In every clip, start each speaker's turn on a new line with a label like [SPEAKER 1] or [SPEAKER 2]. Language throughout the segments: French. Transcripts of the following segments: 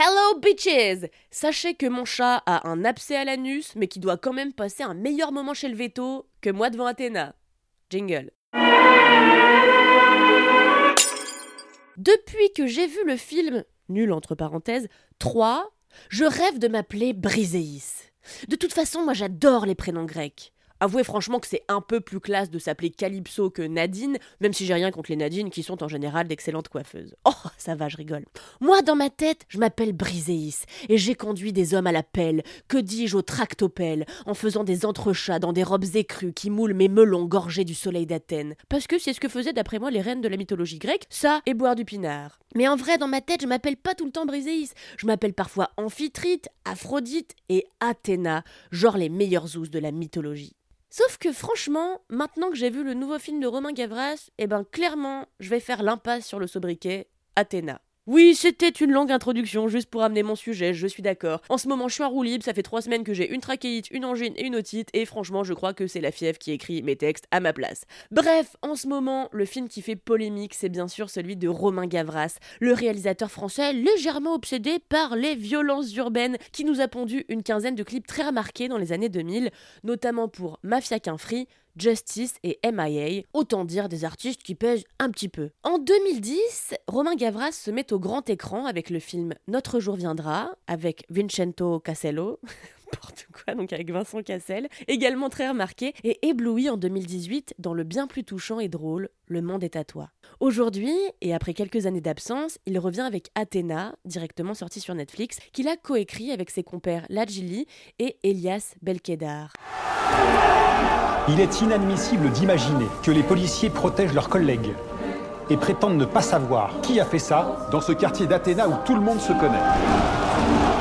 [SPEAKER 1] Hello bitches Sachez que mon chat a un abcès à l'anus, mais qui doit quand même passer un meilleur moment chez le veto que moi devant Athéna. Jingle. Depuis que j'ai vu le film, nul entre parenthèses, 3, je rêve de m'appeler Briséis. De toute façon, moi j'adore les prénoms grecs. Avouez franchement que c'est un peu plus classe de s'appeler Calypso que Nadine, même si j'ai rien contre les Nadines qui sont en général d'excellentes coiffeuses. Oh, ça va, je rigole. Moi, dans ma tête, je m'appelle Briséis, et j'ai conduit des hommes à la pelle, que dis-je au tractopelle, en faisant des entrechats dans des robes écrues qui moulent mes melons gorgés du soleil d'Athènes. Parce que c'est ce que faisaient d'après moi les reines de la mythologie grecque, ça et boire du pinard. Mais en vrai, dans ma tête, je m'appelle pas tout le temps Briséis. Je m'appelle parfois Amphitrite, Aphrodite et Athéna, genre les meilleurs zoos de la mythologie. Sauf que franchement, maintenant que j'ai vu le nouveau film de Romain Gavras, eh ben clairement, je vais faire l'impasse sur le sobriquet Athéna. Oui, c'était une longue introduction juste pour amener mon sujet, je suis d'accord. En ce moment, je suis en roue libre, ça fait trois semaines que j'ai une trachéite, une angine et une otite, et franchement, je crois que c'est la fièvre qui écrit mes textes à ma place. Bref, en ce moment, le film qui fait polémique, c'est bien sûr celui de Romain Gavras, le réalisateur français légèrement obsédé par les violences urbaines, qui nous a pondu une quinzaine de clips très remarqués dans les années 2000, notamment pour Mafia qu'un free, Justice et MIA, autant dire des artistes qui pèsent un petit peu. En 2010, Romain Gavras se met au grand écran avec le film Notre jour viendra, avec Vincenzo Casello. N'importe quoi, donc avec Vincent Cassel, également très remarqué et ébloui en 2018 dans le bien plus touchant et drôle Le monde est à toi. Aujourd'hui, et après quelques années d'absence, il revient avec Athéna, directement sorti sur Netflix, qu'il a coécrit avec ses compères Lajili et Elias Belkedar.
[SPEAKER 2] Il est inadmissible d'imaginer que les policiers protègent leurs collègues et prétendent ne pas savoir qui a fait ça dans ce quartier d'Athéna où tout le monde se connaît.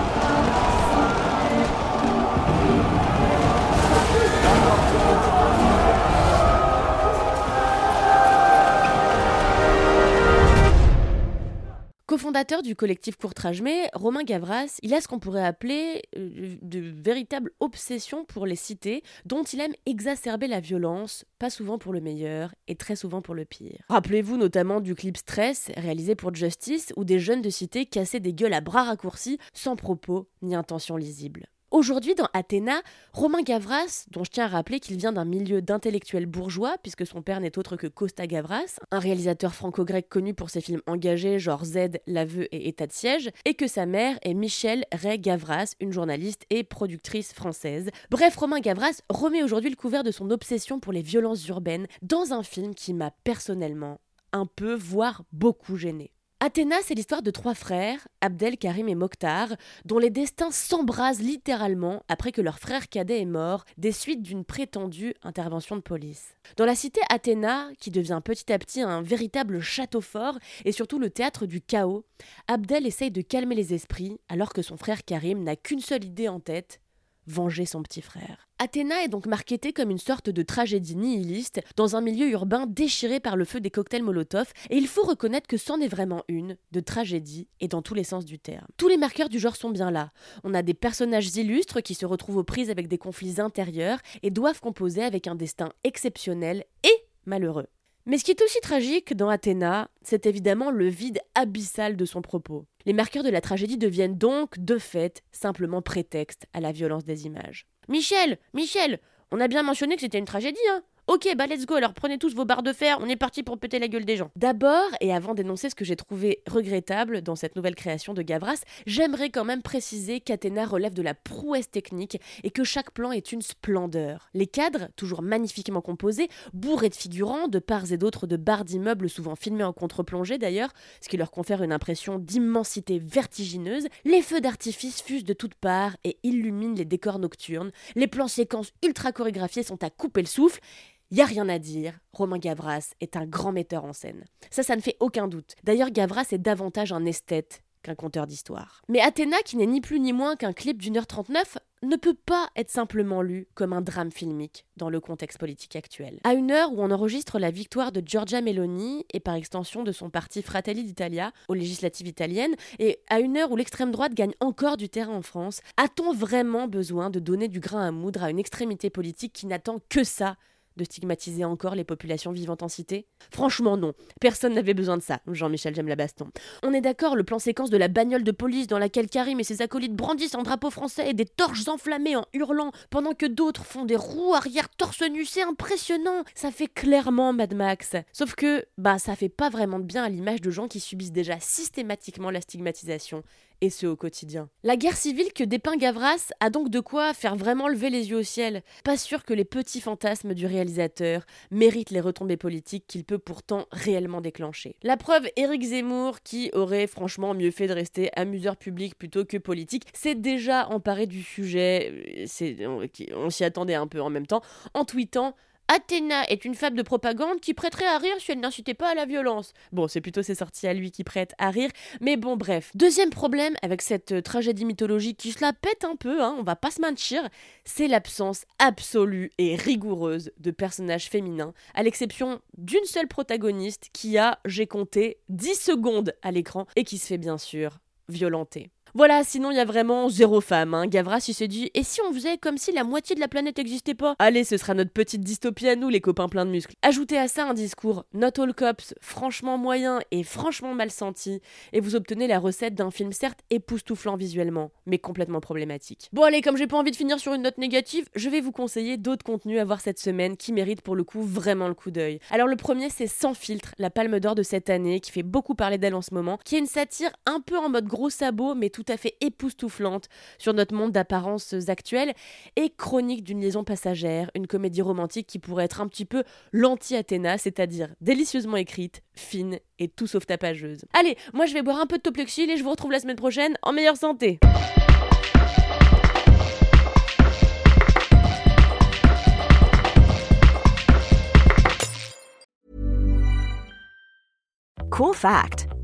[SPEAKER 1] Cofondateur du collectif Courtrage-Mais, Romain Gavras, il a ce qu'on pourrait appeler euh, de véritables obsessions pour les cités, dont il aime exacerber la violence, pas souvent pour le meilleur et très souvent pour le pire. Rappelez-vous notamment du clip Stress, réalisé pour Justice, où des jeunes de cité cassaient des gueules à bras raccourcis, sans propos ni intention lisible. Aujourd'hui, dans Athéna, Romain Gavras, dont je tiens à rappeler qu'il vient d'un milieu d'intellectuels bourgeois, puisque son père n'est autre que Costa Gavras, un réalisateur franco-grec connu pour ses films engagés genre Z, L'aveu et État de siège, et que sa mère est Michelle Ray Gavras, une journaliste et productrice française. Bref, Romain Gavras remet aujourd'hui le couvert de son obsession pour les violences urbaines dans un film qui m'a personnellement un peu, voire beaucoup gêné. Athéna, c'est l'histoire de trois frères, Abdel, Karim et Mokhtar, dont les destins s'embrasent littéralement après que leur frère cadet est mort des suites d'une prétendue intervention de police. Dans la cité Athéna, qui devient petit à petit un véritable château fort et surtout le théâtre du chaos, Abdel essaye de calmer les esprits alors que son frère Karim n'a qu'une seule idée en tête, venger son petit frère. Athéna est donc marketée comme une sorte de tragédie nihiliste dans un milieu urbain déchiré par le feu des cocktails Molotov, et il faut reconnaître que c'en est vraiment une, de tragédie, et dans tous les sens du terme. Tous les marqueurs du genre sont bien là. On a des personnages illustres qui se retrouvent aux prises avec des conflits intérieurs et doivent composer avec un destin exceptionnel et malheureux. Mais ce qui est aussi tragique dans Athéna, c'est évidemment le vide abyssal de son propos. Les marqueurs de la tragédie deviennent donc, de fait, simplement prétexte à la violence des images. Michel Michel On a bien mentionné que c'était une tragédie, hein Ok, bah let's go, alors prenez tous vos barres de fer, on est parti pour péter la gueule des gens. D'abord, et avant d'énoncer ce que j'ai trouvé regrettable dans cette nouvelle création de Gavras, j'aimerais quand même préciser qu'Athéna relève de la prouesse technique et que chaque plan est une splendeur. Les cadres, toujours magnifiquement composés, bourrés de figurants, de parts et d'autres de barres d'immeubles souvent filmés en contre-plongée d'ailleurs, ce qui leur confère une impression d'immensité vertigineuse, les feux d'artifice fusent de toutes parts et illuminent les décors nocturnes, les plans séquences ultra chorégraphiés sont à couper le souffle, Y a rien à dire, Romain Gavras est un grand metteur en scène. Ça, ça ne fait aucun doute. D'ailleurs, Gavras est davantage un esthète qu'un conteur d'histoire. Mais Athéna, qui n'est ni plus ni moins qu'un clip d'une heure 39, ne peut pas être simplement lu comme un drame filmique dans le contexte politique actuel. À une heure où on enregistre la victoire de Giorgia Meloni et par extension de son parti Fratelli d'Italia aux législatives italiennes, et à une heure où l'extrême droite gagne encore du terrain en France, a-t-on vraiment besoin de donner du grain à moudre à une extrémité politique qui n'attend que ça de stigmatiser encore les populations vivantes en cité? Franchement non, personne n'avait besoin de ça, Jean-Michel J'aime la baston. On est d'accord, le plan séquence de la bagnole de police dans laquelle Karim et ses acolytes brandissent un drapeau français et des torches enflammées en hurlant pendant que d'autres font des roues arrière torse nu, c'est impressionnant Ça fait clairement Mad Max. Sauf que, bah ça fait pas vraiment de bien à l'image de gens qui subissent déjà systématiquement la stigmatisation et ce au quotidien. La guerre civile que dépeint Gavras a donc de quoi faire vraiment lever les yeux au ciel. Pas sûr que les petits fantasmes du réalisateur méritent les retombées politiques qu'il peut pourtant réellement déclencher. La preuve, Éric Zemmour, qui aurait franchement mieux fait de rester amuseur public plutôt que politique, s'est déjà emparé du sujet, on s'y attendait un peu en même temps, en tweetant Athéna est une fable de propagande qui prêterait à rire si elle n'incitait pas à la violence. Bon, c'est plutôt ses sorties à lui qui prêtent à rire, mais bon, bref. Deuxième problème avec cette euh, tragédie mythologique qui se la pète un peu, hein, on va pas se mentir, c'est l'absence absolue et rigoureuse de personnages féminins, à l'exception d'une seule protagoniste qui a, j'ai compté, 10 secondes à l'écran et qui se fait bien sûr violenter. Voilà, sinon il y a vraiment zéro femme. Hein. Gavras il s'est dit, et si on faisait comme si la moitié de la planète n'existait pas? Allez, ce sera notre petite dystopie à nous, les copains pleins de muscles. Ajoutez à ça un discours not all cops, franchement moyen et franchement mal senti, et vous obtenez la recette d'un film certes époustouflant visuellement, mais complètement problématique. Bon allez, comme j'ai pas envie de finir sur une note négative, je vais vous conseiller d'autres contenus à voir cette semaine qui méritent pour le coup vraiment le coup d'œil. Alors le premier c'est Sans filtre, la palme d'or de cette année, qui fait beaucoup parler d'elle en ce moment, qui est une satire un peu en mode gros sabot, mais tout à fait époustouflante sur notre monde d'apparences actuelles et chronique d'une liaison passagère, une comédie romantique qui pourrait être un petit peu l'anti-Athéna, c'est-à-dire délicieusement écrite, fine et tout sauf tapageuse. Allez, moi je vais boire un peu de Toplexil et je vous retrouve la semaine prochaine en meilleure santé.
[SPEAKER 3] Cool fact